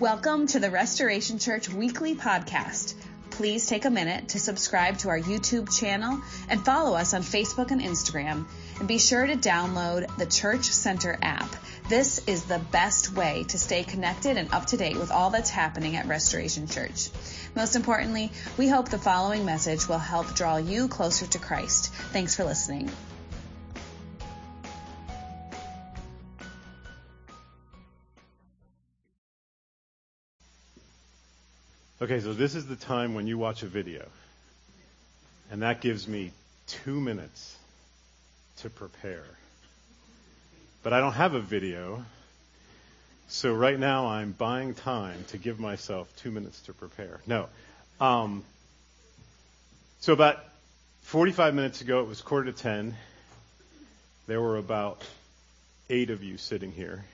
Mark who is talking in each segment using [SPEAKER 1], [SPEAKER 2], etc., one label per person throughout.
[SPEAKER 1] Welcome to the Restoration Church Weekly Podcast. Please take a minute to subscribe to our YouTube channel and follow us on Facebook and Instagram. And be sure to download the Church Center app. This is the best way to stay connected and up to date with all that's happening at Restoration Church. Most importantly, we hope the following message will help draw you closer to Christ. Thanks for listening.
[SPEAKER 2] Okay, so this is the time when you watch a video. And that gives me two minutes to prepare. But I don't have a video. So right now I'm buying time to give myself two minutes to prepare. No. Um, so about 45 minutes ago, it was quarter to 10. There were about eight of you sitting here.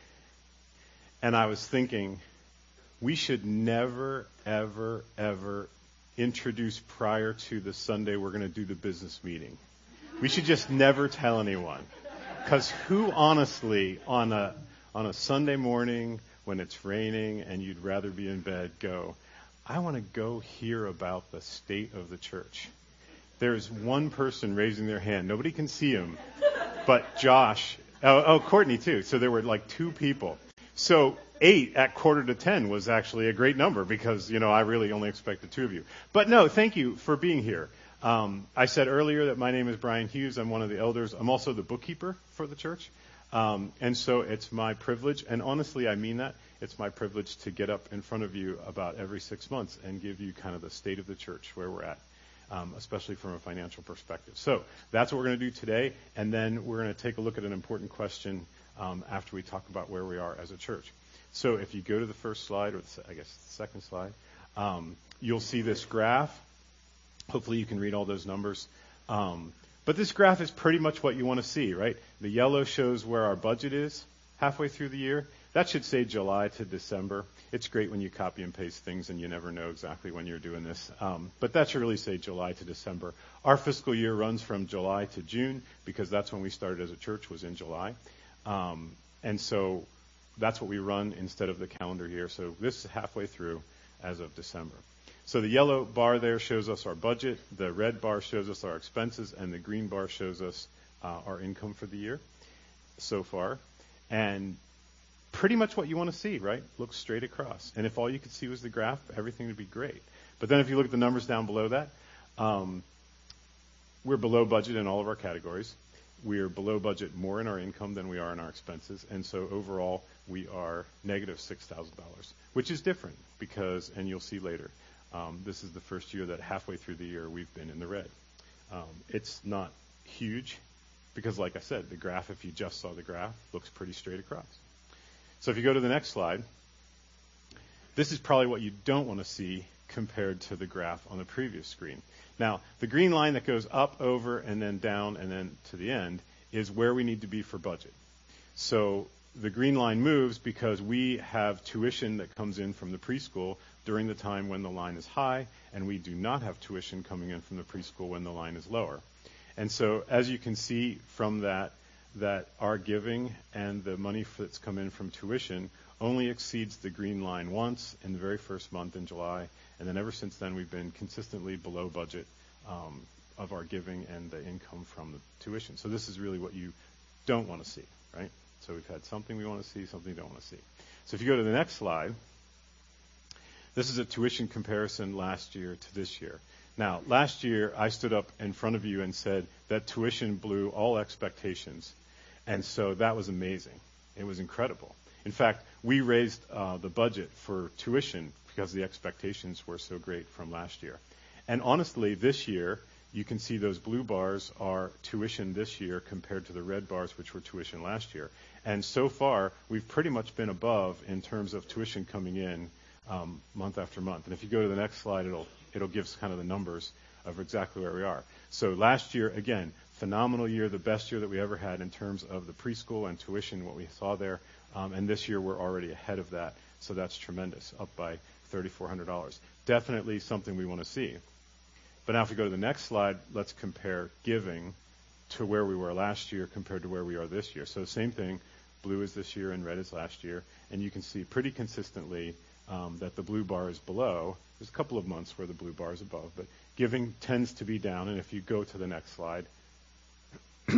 [SPEAKER 2] And I was thinking, we should never, ever, ever introduce prior to the Sunday we're going to do the business meeting. We should just never tell anyone. Because who honestly, on a, on a Sunday morning when it's raining and you'd rather be in bed, go, I want to go hear about the state of the church. There's one person raising their hand. Nobody can see him, but Josh, oh, oh Courtney too. So there were like two people. So eight at quarter to ten was actually a great number because, you know, I really only expected two of you. But no, thank you for being here. Um, I said earlier that my name is Brian Hughes. I'm one of the elders. I'm also the bookkeeper for the church. Um, and so it's my privilege, and honestly, I mean that. It's my privilege to get up in front of you about every six months and give you kind of the state of the church, where we're at, um, especially from a financial perspective. So that's what we're going to do today, and then we're going to take a look at an important question um, after we talk about where we are as a church. So if you go to the first slide, or the, I guess the second slide, um, you'll see this graph. Hopefully you can read all those numbers. Um, but this graph is pretty much what you want to see, right? The yellow shows where our budget is halfway through the year. That should say July to December. It's great when you copy and paste things and you never know exactly when you're doing this. Um, but that should really say July to December. Our fiscal year runs from July to June because that's when we started as a church was in July. Um, and so that's what we run instead of the calendar year. So this is halfway through as of December. So the yellow bar there shows us our budget, the red bar shows us our expenses, and the green bar shows us uh, our income for the year so far. And pretty much what you want to see, right? Look straight across. And if all you could see was the graph, everything would be great. But then if you look at the numbers down below that, um, we're below budget in all of our categories we are below budget more in our income than we are in our expenses, and so overall we are negative $6,000, which is different because, and you'll see later, um, this is the first year that halfway through the year we've been in the red. Um, it's not huge because, like I said, the graph, if you just saw the graph, looks pretty straight across. So if you go to the next slide, this is probably what you don't want to see compared to the graph on the previous screen. Now, the green line that goes up, over, and then down, and then to the end is where we need to be for budget. So the green line moves because we have tuition that comes in from the preschool during the time when the line is high, and we do not have tuition coming in from the preschool when the line is lower. And so as you can see from that, that our giving and the money that's come in from tuition only exceeds the green line once in the very first month in July, and then ever since then, we've been consistently below budget um, of our giving and the income from the tuition. So this is really what you don't want to see, right? So we've had something we want to see, something we don't want to see. So if you go to the next slide, this is a tuition comparison last year to this year. Now, last year, I stood up in front of you and said that tuition blew all expectations. And so that was amazing. It was incredible. In fact, we raised uh, the budget for tuition because the expectations were so great from last year. And honestly, this year, you can see those blue bars are tuition this year compared to the red bars, which were tuition last year. And so far, we've pretty much been above in terms of tuition coming in um, month after month. And if you go to the next slide, it'll it'll give us kind of the numbers of exactly where we are. So last year, again, phenomenal year, the best year that we ever had in terms of the preschool and tuition, what we saw there. Um, and this year, we're already ahead of that. So that's tremendous, up by $3,400. Definitely something we want to see. But now if we go to the next slide, let's compare giving to where we were last year compared to where we are this year. So same thing, blue is this year and red is last year. And you can see pretty consistently um, that the blue bar is below. There's a couple of months where the blue bar is above, but giving tends to be down. And if you go to the next slide,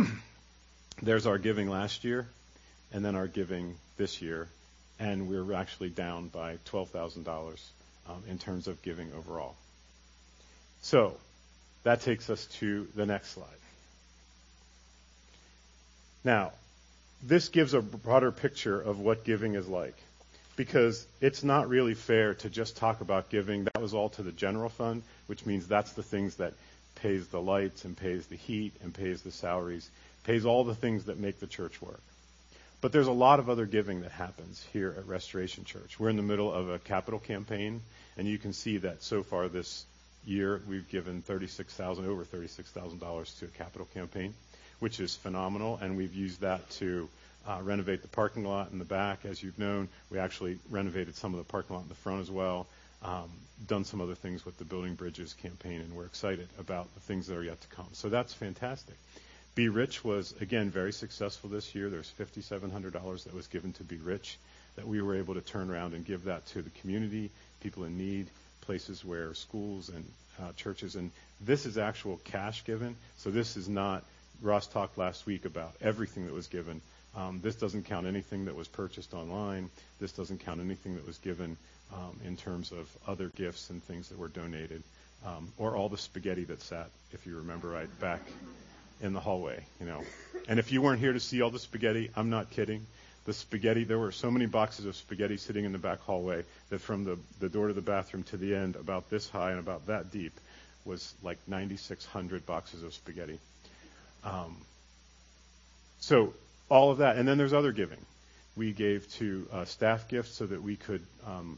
[SPEAKER 2] there's our giving last year, and then our giving this year, and we're actually down by $12,000 um, in terms of giving overall. So that takes us to the next slide. Now, this gives a broader picture of what giving is like because it's not really fair to just talk about giving. That was all to the general fund, which means that's the things that pays the lights and pays the heat and pays the salaries, pays all the things that make the church work. But there's a lot of other giving that happens here at Restoration Church. We're in the middle of a capital campaign, and you can see that so far this year we've given 36,000 over $36,000 to a capital campaign, which is phenomenal, and we've used that to uh, renovate the parking lot in the back. As you've known, we actually renovated some of the parking lot in the front as well. Um, done some other things with the Building Bridges campaign, and we're excited about the things that are yet to come. So that's fantastic. Be Rich was, again, very successful this year. There's $5,700 that was given to Be Rich that we were able to turn around and give that to the community, people in need, places where schools and uh, churches. And this is actual cash given. So this is not, Ross talked last week about everything that was given. Um, this doesn't count anything that was purchased online. This doesn't count anything that was given um, in terms of other gifts and things that were donated, um, or all the spaghetti that sat, if you remember right, back in the hallway, you know. And if you weren't here to see all the spaghetti, I'm not kidding. The spaghetti, there were so many boxes of spaghetti sitting in the back hallway that from the, the door to the bathroom to the end, about this high and about that deep, was like 9,600 boxes of spaghetti. Um, so all of that. And then there's other giving. We gave to uh, staff gifts so that we could um,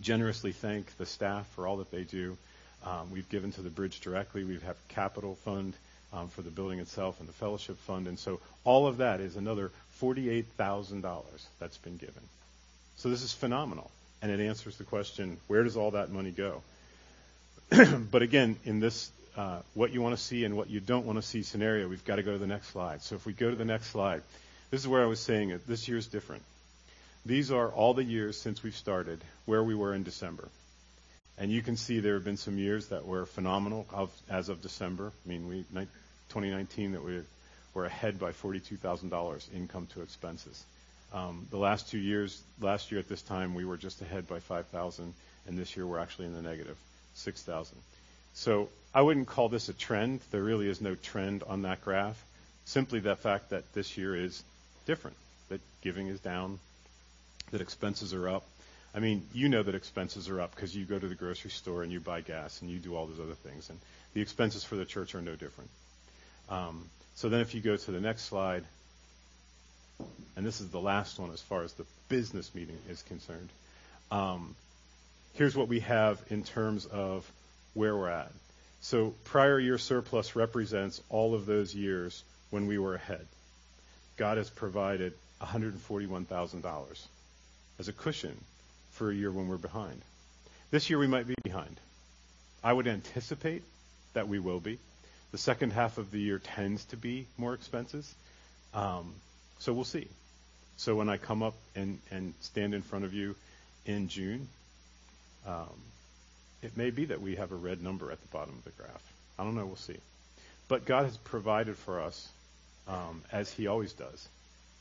[SPEAKER 2] generously thank the staff for all that they do. Um, we've given to the bridge directly. We have capital fund um, for the building itself and the fellowship fund. And so all of that is another $48,000 that's been given. So this is phenomenal. And it answers the question, where does all that money go? but again, in this, uh, what you want to see and what you don't want to see scenario, we've got to go to the next slide. So if we go to the next slide, this is where I was saying it. This year is different. These are all the years since we've started where we were in December. And you can see there have been some years that were phenomenal as of December. I mean, we 2019 that we were ahead by $42,000 income to expenses. Um, the last two years, last year at this time, we were just ahead by 5,000, and this year we're actually in the negative, negative, 6,000. So I wouldn't call this a trend. There really is no trend on that graph. Simply the fact that this year is different, that giving is down, that expenses are up. I mean, you know that expenses are up because you go to the grocery store and you buy gas and you do all those other things, and the expenses for the church are no different. Um, so then if you go to the next slide, and this is the last one as far as the business meeting is concerned, um, here's what we have in terms of where we're at. So prior year surplus represents all of those years when we were ahead. God has provided $141,000 as a cushion for a year when we're behind. This year we might be behind. I would anticipate that we will be. The second half of the year tends to be more expenses. Um, so we'll see. So when I come up and, and stand in front of you in June, um, it may be that we have a red number at the bottom of the graph. I don't know. We'll see. But God has provided for us um, as He always does.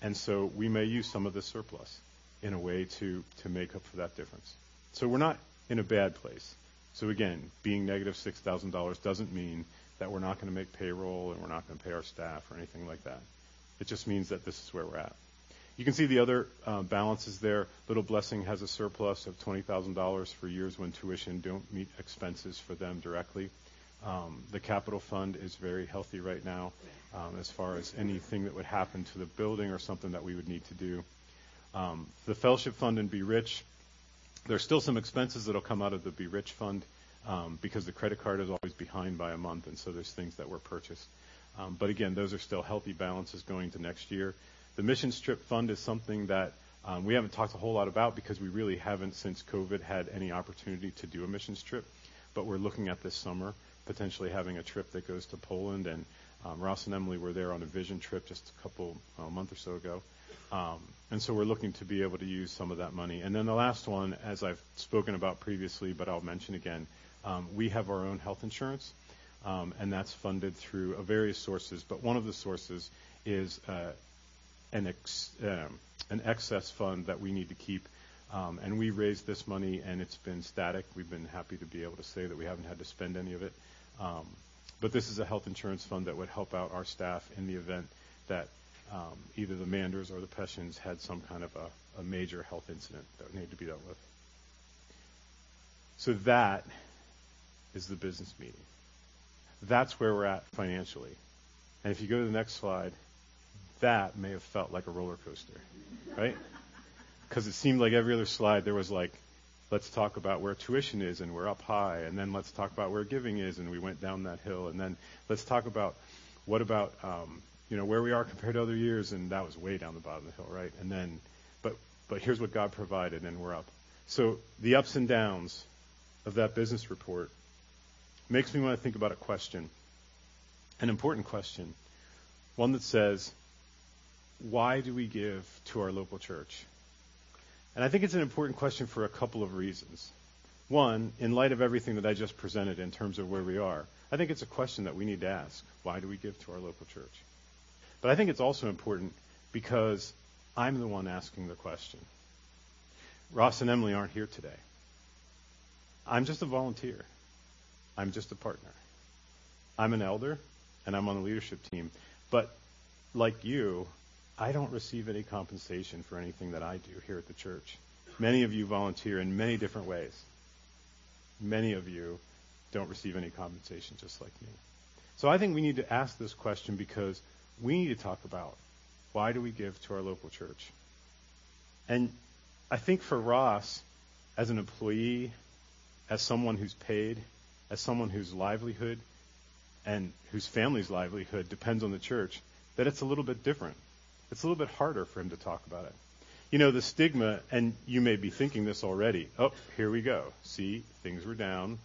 [SPEAKER 2] And so we may use some of the surplus in a way to, to make up for that difference. So we're not in a bad place. So again, being negative $6,000 doesn't mean that we're not going to make payroll and we're not going to pay our staff or anything like that. It just means that this is where we're at. You can see the other uh, balances there. Little Blessing has a surplus of $20,000 for years when tuition don't meet expenses for them directly. Um, the capital fund is very healthy right now um, as far as anything that would happen to the building or something that we would need to do. Um, the fellowship fund and Be Rich, there's still some expenses that will come out of the Be Rich fund um, because the credit card is always behind by a month, and so there's things that were purchased. Um, but again, those are still healthy balances going to next year. The mission trip fund is something that um, we haven't talked a whole lot about because we really haven't, since COVID, had any opportunity to do a mission trip. But we're looking at this summer potentially having a trip that goes to Poland. And um, Ross and Emily were there on a vision trip just a couple a month or so ago. Um, and so we're looking to be able to use some of that money. And then the last one, as I've spoken about previously, but I'll mention again, um, we have our own health insurance, um, and that's funded through uh, various sources. But one of the sources is uh, an, ex- an excess fund that we need to keep. And we raised this money, and it's been static. We've been happy to be able to say that we haven't had to spend any of it. But this is a health insurance fund that would help out our staff in the event that um, either the Manders or the Peshens had some kind of a, a major health incident that needed to be dealt with. So that is the business meeting. That's where we're at financially. And if you go to the next slide, that may have felt like a roller coaster, right? Because it seemed like every other slide there was like, let's talk about where tuition is and we're up high, and then let's talk about where giving is and we went down that hill, and then let's talk about what about um, you know where we are compared to other years, and that was way down the bottom of the hill, right? And then, but but here's what God provided, and we're up. So the ups and downs of that business report makes me want to think about a question, an important question, one that says, why do we give to our local church? And I think it's an important question for a couple of reasons. One, in light of everything that I just presented in terms of where we are, I think it's a question that we need to ask. Why do we give to our local church? But I think it's also important because I'm the one asking the question. Ross and Emily aren't here today. I'm just a volunteer. I'm just a partner. I'm an elder, and I'm on the leadership team. But like you, I don't receive any compensation for anything that I do here at the church. Many of you volunteer in many different ways. Many of you don't receive any compensation, just like me. So I think we need to ask this question because we need to talk about why do we give to our local church? And I think for Ross, as an employee, as someone who's paid, as someone whose livelihood and whose family's livelihood depends on the church, that it's a little bit different it's a little bit harder for him to talk about it. You know, the stigma, and you may be thinking this already. Oh, here we go. See, things were down.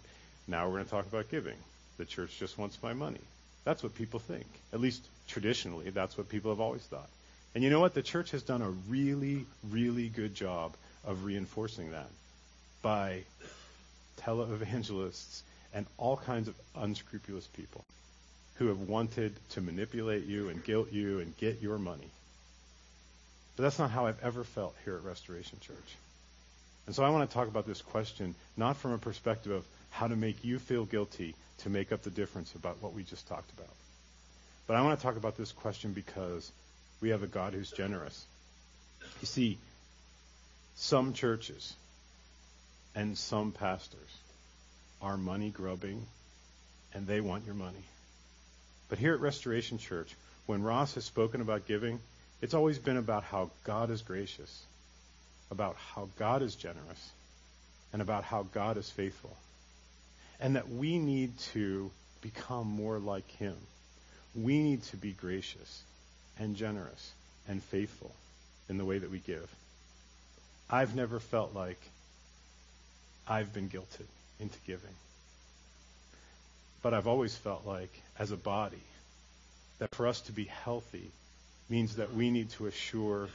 [SPEAKER 2] Now we're going to talk about giving. The church just wants my money. That's what people think. At least traditionally, that's what people have always thought. And you know what? The church has done a really, really good job of reinforcing that by televangelists and all kinds of unscrupulous people who have wanted to manipulate you and guilt you and get your money. But that's not how I've ever felt here at Restoration Church. And so I want to talk about this question not from a perspective of how to make you feel guilty to make up the difference about what we just talked about. But I want to talk about this question because we have a God who's generous. You see, some churches and some pastors are money grubbing and they want your money. But here at Restoration Church, when Ross has spoken about giving, it's always been about how God is gracious, about how God is generous, and about how God is faithful. And that we need to become more like Him. We need to be gracious and generous and faithful in the way that we give. I've never felt like I've been guilted into giving. But I've always felt like, as a body, that for us to be healthy means that we need to assure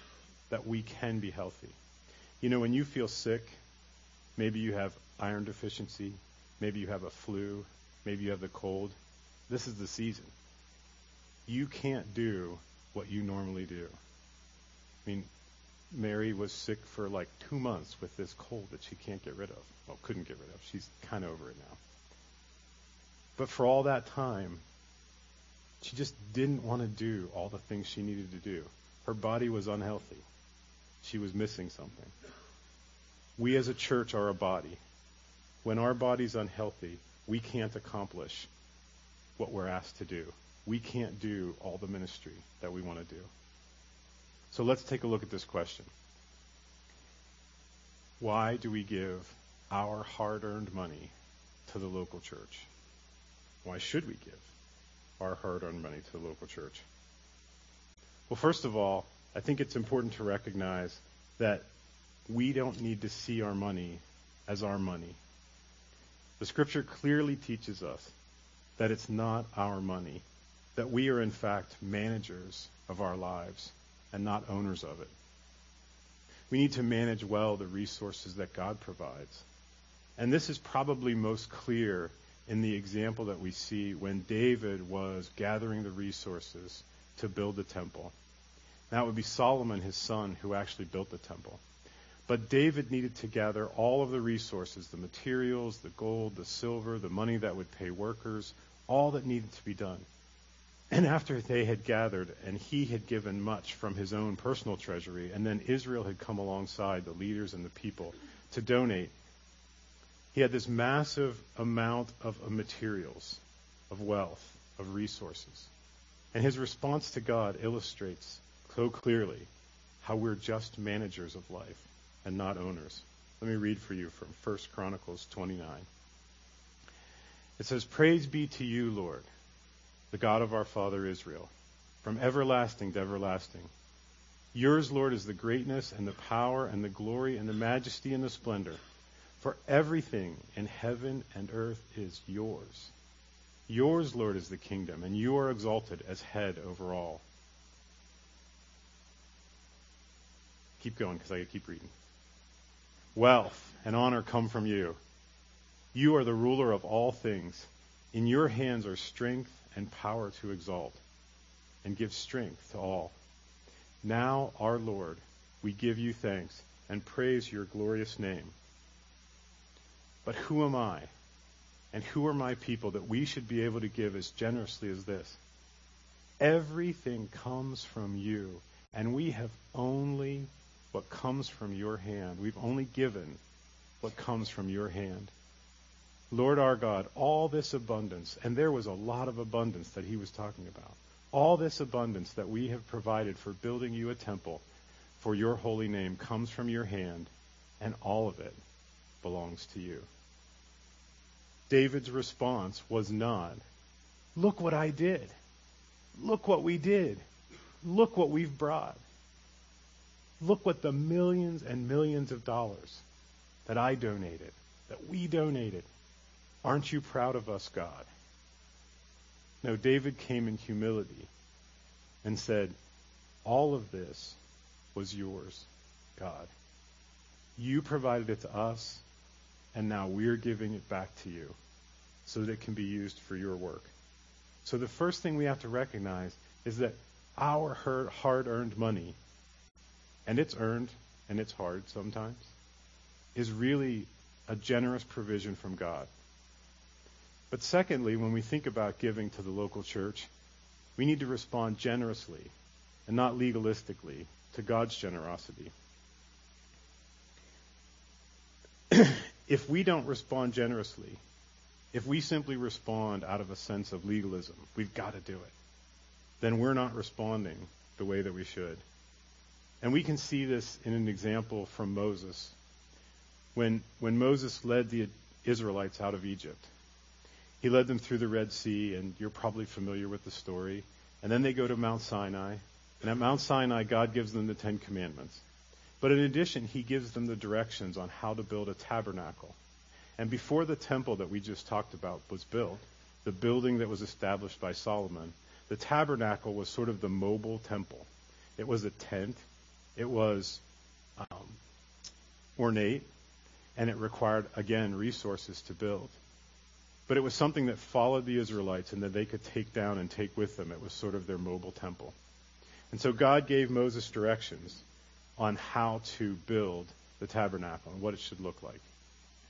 [SPEAKER 2] that we can be healthy. You know, when you feel sick, maybe you have iron deficiency, maybe you have a flu, maybe you have the cold. This is the season. You can't do what you normally do. I mean, Mary was sick for like two months with this cold that she can't get rid of. Well, couldn't get rid of. She's kind of over it now. But for all that time, she just didn't want to do all the things she needed to do. Her body was unhealthy. She was missing something. We as a church are a body. When our body's unhealthy, we can't accomplish what we're asked to do. We can't do all the ministry that we want to do. So let's take a look at this question. Why do we give our hard earned money to the local church? Why should we give? our hard-earned money to the local church? Well, first of all, I think it's important to recognize that we don't need to see our money as our money. The scripture clearly teaches us that it's not our money, that we are in fact managers of our lives and not owners of it. We need to manage well the resources that God provides. And this is probably most clear in the example that we see when David was gathering the resources to build the temple. That would be Solomon, his son, who actually built the temple. But David needed to gather all of the resources, the materials, the gold, the silver, the money that would pay workers, all that needed to be done. And after they had gathered, and he had given much from his own personal treasury, and then Israel had come alongside the leaders and the people to donate, he had this massive amount of, materials, of wealth, of resources. And his response to God illustrates so clearly how we're just managers of life and not owners. Let me read for you from 1 Chronicles 29. It says, Praise be to you, Lord, the God of our father Israel, from everlasting to everlasting. Yours, Lord, is the greatness and the power and the glory and the majesty and the splendor. For everything in heaven and earth is yours. Yours, Lord, is the kingdom, and you are exalted as head over all. Keep going because I keep reading. Wealth and honor come from you. You are the ruler of all things. In your hands are strength and power to exalt and give strength to all. Now, our Lord, we give you thanks and praise your glorious name. But who am I and who are my people that we should be able to give as generously as this? Everything comes from you, and we have only what comes from your hand. We've only given what comes from your hand. Lord our God, all this abundance, and there was a lot of abundance that he was talking about, all this abundance that we have provided for building you a temple for your holy name comes from your hand, and all of it belongs to you. David's response was not, Look what I did. Look what we did. Look what we've brought. Look what the millions and millions of dollars that I donated, that we donated. Aren't you proud of us, God? No, David came in humility and said, All of this was yours, God. You provided it to us, and now we're giving it back to you so that it can be used for your work. So the first thing we have to recognize is that our hard earned money and it's earned and it's hard sometimes, is really a generous provision from God. But secondly, when we think about giving to the local church, we need to respond generously and not legalistically to God's generosity. if we don't respond generously, if we simply respond out of a sense of legalism, we've got to do it, then we're not responding the way that we should. And we can see this in an example from Moses. When, when Moses led the Israelites out of Egypt, he led them through the Red Sea, and you're probably familiar with the story. And then they go to Mount Sinai. And at Mount Sinai, God gives them the Ten Commandments. But in addition, he gives them the directions on how to build a tabernacle. And before the temple that we just talked about was built, the building that was established by Solomon, the tabernacle was sort of the mobile temple. It was a tent it was um, ornate, and it required, again, resources to build. But it was something that followed the Israelites and that they could take down and take with them. It was sort of their mobile temple. And so God gave Moses directions on how to build the tabernacle and what it should look like.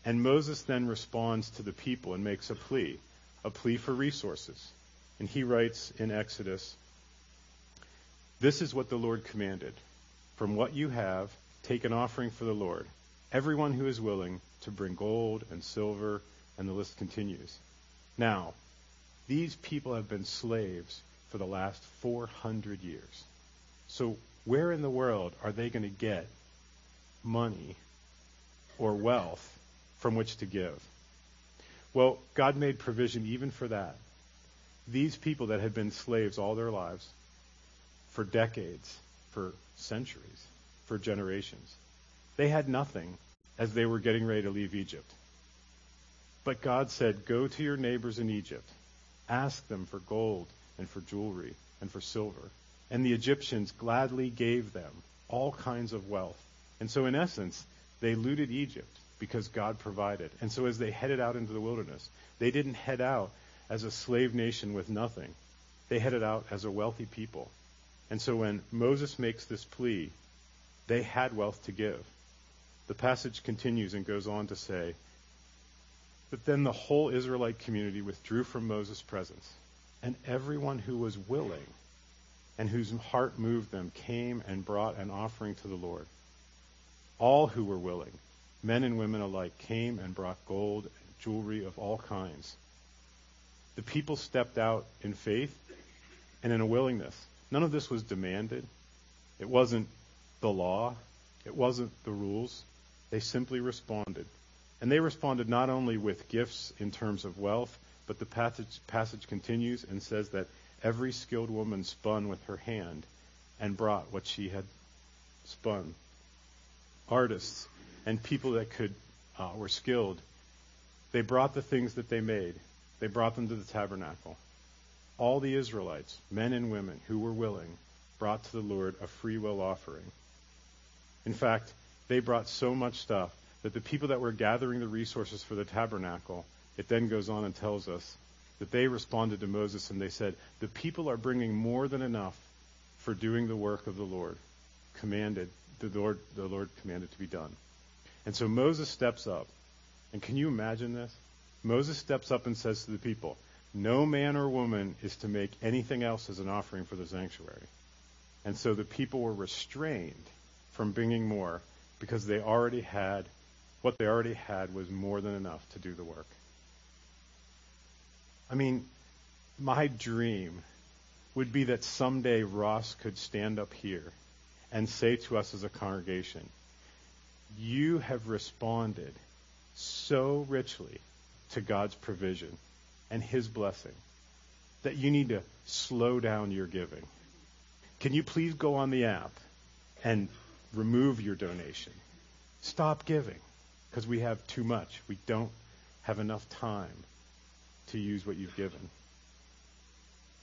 [SPEAKER 2] And Moses then responds to the people and makes a plea, a plea for resources. And he writes in Exodus, This is what the Lord commanded. From what you have, take an offering for the Lord. Everyone who is willing to bring gold and silver, and the list continues. Now, these people have been slaves for the last 400 years. So, where in the world are they going to get money or wealth from which to give? Well, God made provision even for that. These people that had been slaves all their lives, for decades, for centuries, for generations. They had nothing as they were getting ready to leave Egypt. But God said, Go to your neighbors in Egypt, ask them for gold and for jewelry and for silver. And the Egyptians gladly gave them all kinds of wealth And so, in essence, they looted Egypt because God provided. And so, as they headed out into the wilderness, they didn't head out as a slave nation with nothing. They headed out as a wealthy people. And so, when Moses makes this plea, they had wealth to give. The passage continues and goes on to say, But then the whole Israelite community withdrew from Moses' presence, and everyone who was willing and whose heart moved them came and brought an offering to the Lord. All who were willing, men and women alike, came and brought gold and jewelry of all kinds. The people stepped out in faith and in a willingness. None of this was demanded. It wasn't the law. It wasn't the rules. They simply responded. And they responded not only with gifts in terms of wealth, but the passage, passage continues and says that every skilled woman spun with her hand and brought what she had spun. Artists and people that could uh, were skilled, they brought the things that they made. They brought them to the tabernacle. All the Israelites, men and women who were willing, brought to the Lord a free will offering. In fact, they brought so much stuff that the people that were gathering the resources for the tabernacle, it then goes on and tells us that they responded to Moses and they said, The people are bringing more than enough for doing the work of the Lord. Commanded, the Lord, the Lord commanded to be done. And so Moses steps up. And can you imagine this? Moses steps up and says to the people, No man or woman is to make anything else as an offering for the sanctuary. And so the people were restrained from bringing more because they already had, what they already had was more than enough to do the work. I mean, my dream would be that someday Ross could stand up here and say to us as a congregation, You have responded so richly to God's provision and His blessing that you need to slow down your giving. Can you please go on the app and remove your donation? Stop giving because we have too much. We don't have enough time to use what you've given.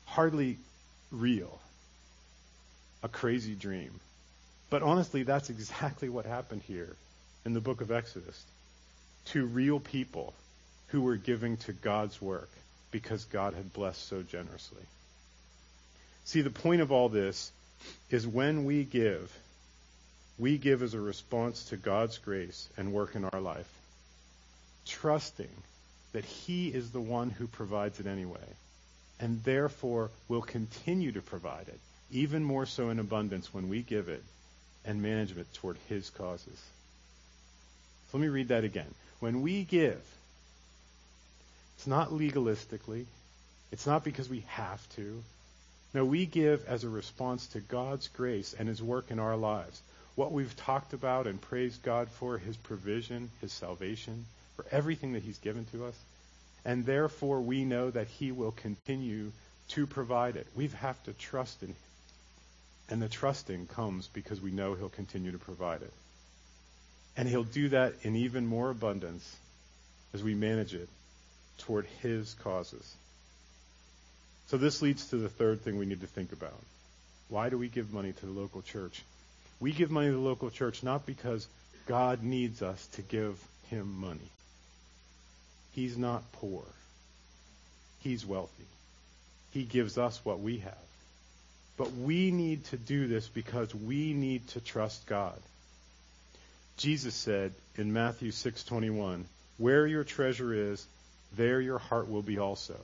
[SPEAKER 2] Hardly real. A crazy dream. But honestly, that's exactly what happened here in the book of Exodus. Two real people who were giving to God's work because God had blessed so generously. See, the point of all this is when we give, we give as a response to God's grace and work in our life, trusting that He is the one who provides it anyway, and therefore will continue to provide it, even more so in abundance when we give it and manage it toward His causes. So let me read that again. When we give, it's not legalistically, it's not because we have to. No, we give as a response to God's grace and His work in our lives. What we've talked about and praised God for, His provision, His salvation, for everything that He's given to us. And therefore, we know that He will continue to provide it. We have to trust in Him. And the trusting comes because we know He'll continue to provide it. And He'll do that in even more abundance as we manage it toward His causes. So this leads to the third thing we need to think about. Why do we give money to the local church? We give money to the local church not because God needs us to give him money. He's not poor. He's wealthy. He gives us what we have. But we need to do this because we need to trust God. Jesus said in Matthew 6:21, "Where your treasure is, there your heart will be also."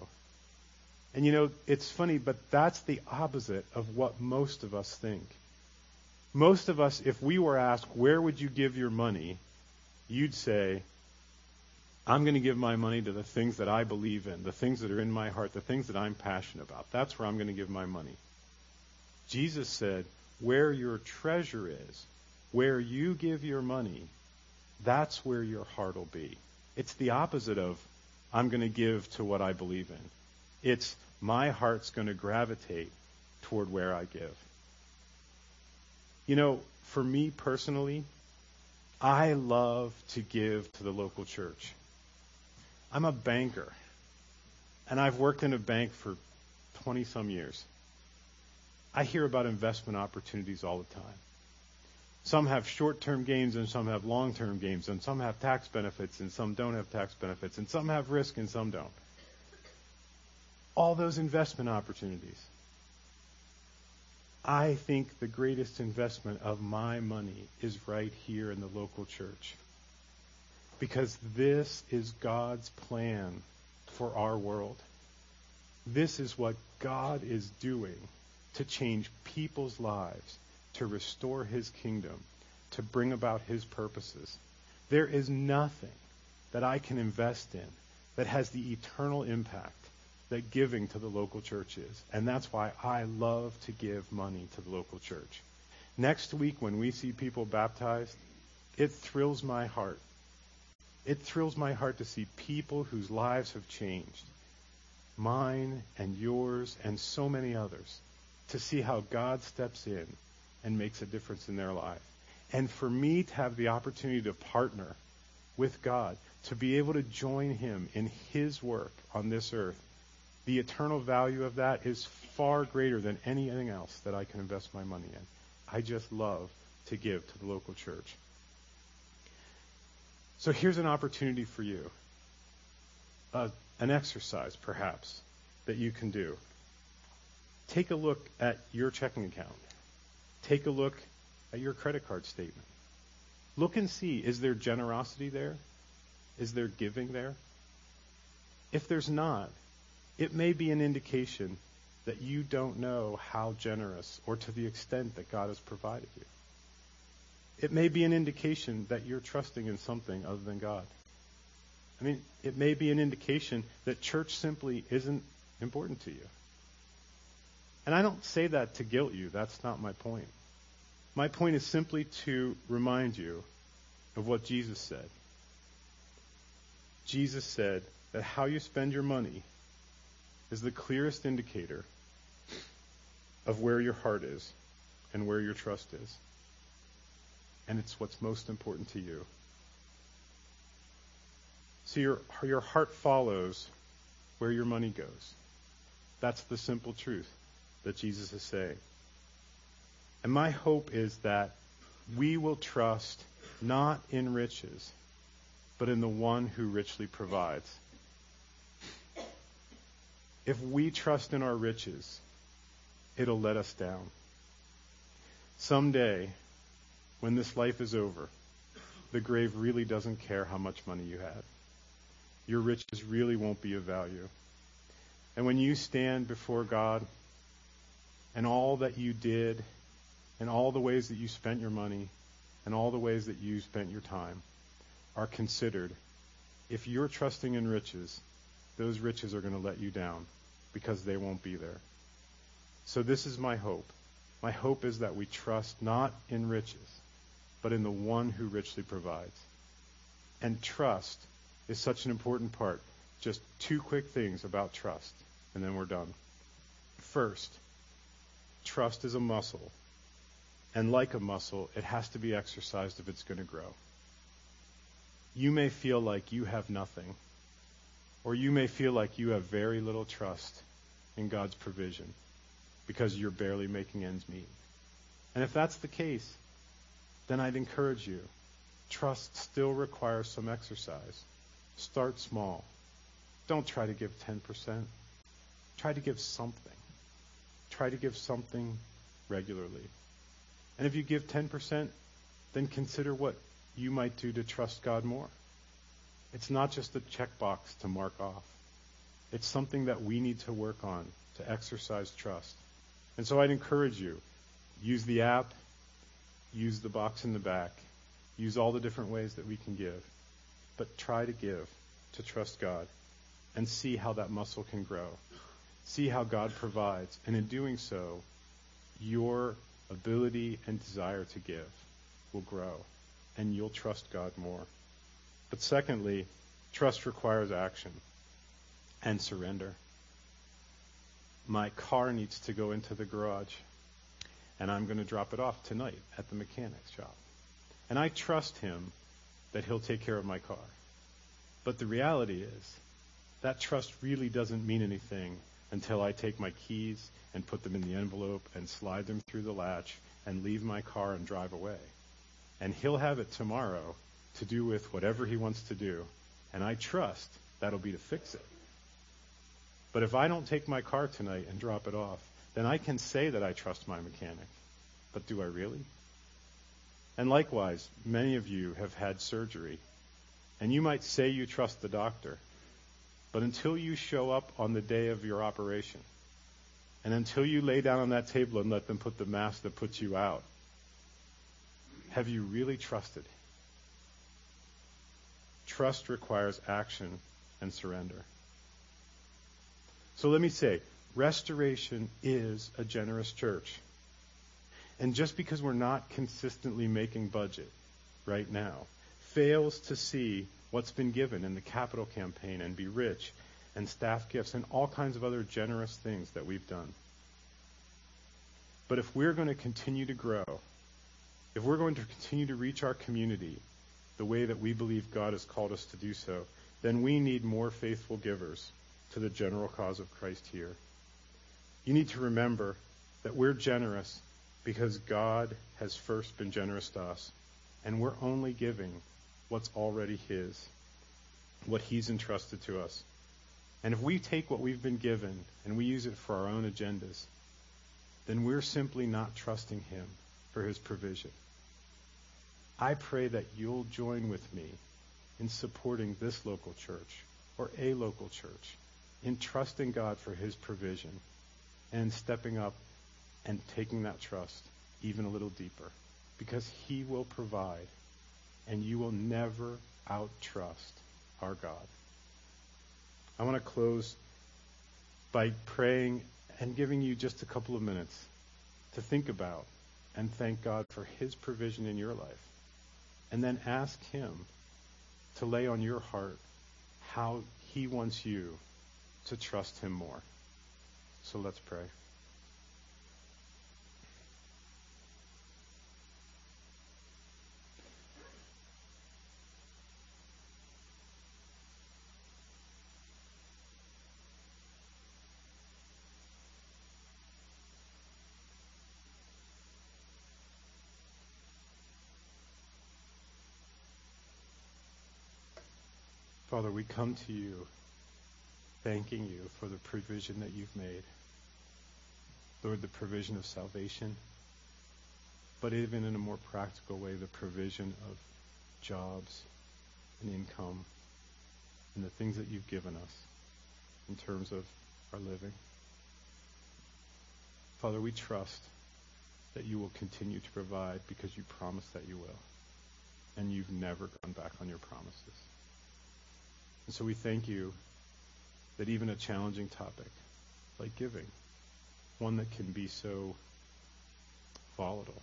[SPEAKER 2] And you know, it's funny, but that's the opposite of what most of us think. Most of us, if we were asked, where would you give your money? You'd say, I'm going to give my money to the things that I believe in, the things that are in my heart, the things that I'm passionate about. That's where I'm going to give my money. Jesus said, where your treasure is, where you give your money, that's where your heart will be. It's the opposite of, I'm going to give to what I believe in. It's my heart's going to gravitate toward where I give. You know, for me personally, I love to give to the local church. I'm a banker, and I've worked in a bank for 20 some years. I hear about investment opportunities all the time. Some have short-term gains and some have long-term gains and some have tax benefits and some don't have tax benefits and some have risk and some don't. All those investment opportunities. I think the greatest investment of my money is right here in the local church. Because this is God's plan for our world. This is what God is doing to change people's lives, to restore his kingdom, to bring about his purposes. There is nothing that I can invest in that has the eternal impact that giving to the local church is. And that's why I love to give money to the local church. Next week, when we see people baptized, it thrills my heart. It thrills my heart to see people whose lives have changed. Mine and yours and so many others. To see how God steps in and makes a difference in their life. And for me to have the opportunity to partner with God, to be able to join Him in His work on this earth, the eternal value of that is far greater than anything else that I can invest my money in. I just love to give to the local church. So here's an opportunity for you. Uh, an exercise, perhaps, that you can do. Take a look at your checking account. Take a look at your credit card statement. Look and see is there generosity there? Is there giving there? If there's not, it may be an indication that you don't know how generous or to the extent that God has provided you. It may be an indication that you're trusting in something other than God. I mean, it may be an indication that church simply isn't important to you. And I don't say that to guilt you. That's not my point. My point is simply to remind you of what Jesus said. Jesus said that how you spend your money is the clearest indicator of where your heart is and where your trust is. And it's what's most important to you. So your, your heart follows where your money goes. That's the simple truth that Jesus is saying. And my hope is that we will trust not in riches, but in the one who richly provides if we trust in our riches, it'll let us down. Someday, when this life is over, the grave really doesn't care how much money you had. Your riches really won't be of value. And when you stand before God and all that you did and all the ways that you spent your money and all the ways that you spent your time are considered, if you're trusting in riches, those riches are going to let you down because they won't be there. So this is my hope. My hope is that we trust not in riches, but in the one who richly provides. And trust is such an important part. Just two quick things about trust, and then we're done. First, trust is a muscle. And like a muscle, it has to be exercised if it's going to grow. You may feel like you have nothing or you may feel like you have very little trust in God's provision because you're barely making ends meet. And if that's the case, then I'd encourage you. Trust still requires some exercise. Start small. Don't try to give 10%. Try to give something. Try to give something regularly. And if you give 10%, then consider what you might do to trust God more. It's not just a checkbox to mark off. It's something that we need to work on to exercise trust. And so I'd encourage you, use the app, use the box in the back, use all the different ways that we can give, but try to give to trust God and see how that muscle can grow. See how God provides. And in doing so, your ability and desire to give will grow and you'll trust God more. But secondly, trust requires action and surrender. My car needs to go into the garage, and I'm going to drop it off tonight at the mechanic's shop. And I trust him that he'll take care of my car. But the reality is, that trust really doesn't mean anything until I take my keys and put them in the envelope and slide them through the latch and leave my car and drive away. and He'll have it tomorrow to do with whatever He wants to do. And I trust that'll be to fix it. But if I don't take my car tonight and drop it off, then I can say that I trust my mechanic. But do I really? And likewise, many of you have had surgery, and you might say you trust the doctor, but until you show up on the day of your operation, and until you lay down on that table and let them put the mask that puts you out, have you really trusted? Trust requires action and surrender. So let me say, restoration is a generous church. And just because we're not consistently making budget right now, fails to see what's been given in the capital campaign and be rich and staff gifts and all kinds of other generous things that we've done. But if we're going to continue to grow, if we're going to continue to reach our community the way that we believe God has called us to do so, then we need more faithful givers to the general cause of Christ here. You need to remember that we're generous because God has first been generous to us, and we're only giving what's already His, what He's entrusted to us. And if we take what we've been given and we use it for our own agendas, then we're simply not trusting Him for His provision. I pray that you'll join with me in supporting this local church or a local church, in trusting God for His provision and stepping up and taking that trust even a little deeper because He will provide and you will never outtrust our God. I want to close by praying and giving you just a couple of minutes to think about and thank God for His provision in your life. And then ask Him to lay on your heart how He wants you to trust Him more. So let's pray. Father, we come to you thanking you for the provision that you've made. Lord, the provision of salvation, but even in a more practical way, the provision of jobs and income and the things that you've given us in terms of our living. Father, we trust that you will continue to provide because you promised that you will. And you've never gone back on your promises. And so we thank you that even a challenging topic like giving, one that can be so volatile,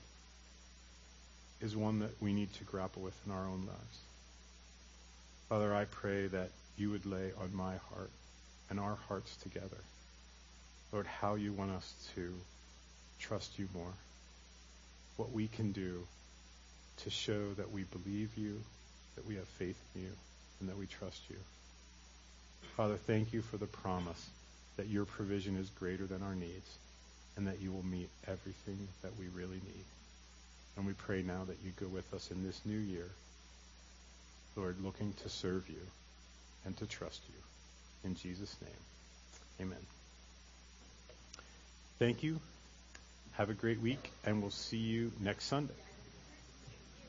[SPEAKER 2] is one that we need to grapple with in our own lives. Father, I pray that you would lay on my heart and our hearts together, Lord, how you want us to trust you more, what we can do to show that we believe you, that we have faith in you, and that we trust you. Father, thank you for the promise that your provision is greater than our needs and that you will meet everything that we really need. And we pray now that you go with us in this new year, Lord, looking to serve you and to trust you. In Jesus' name, amen. Thank you. Have a great week, and we'll see you next Sunday.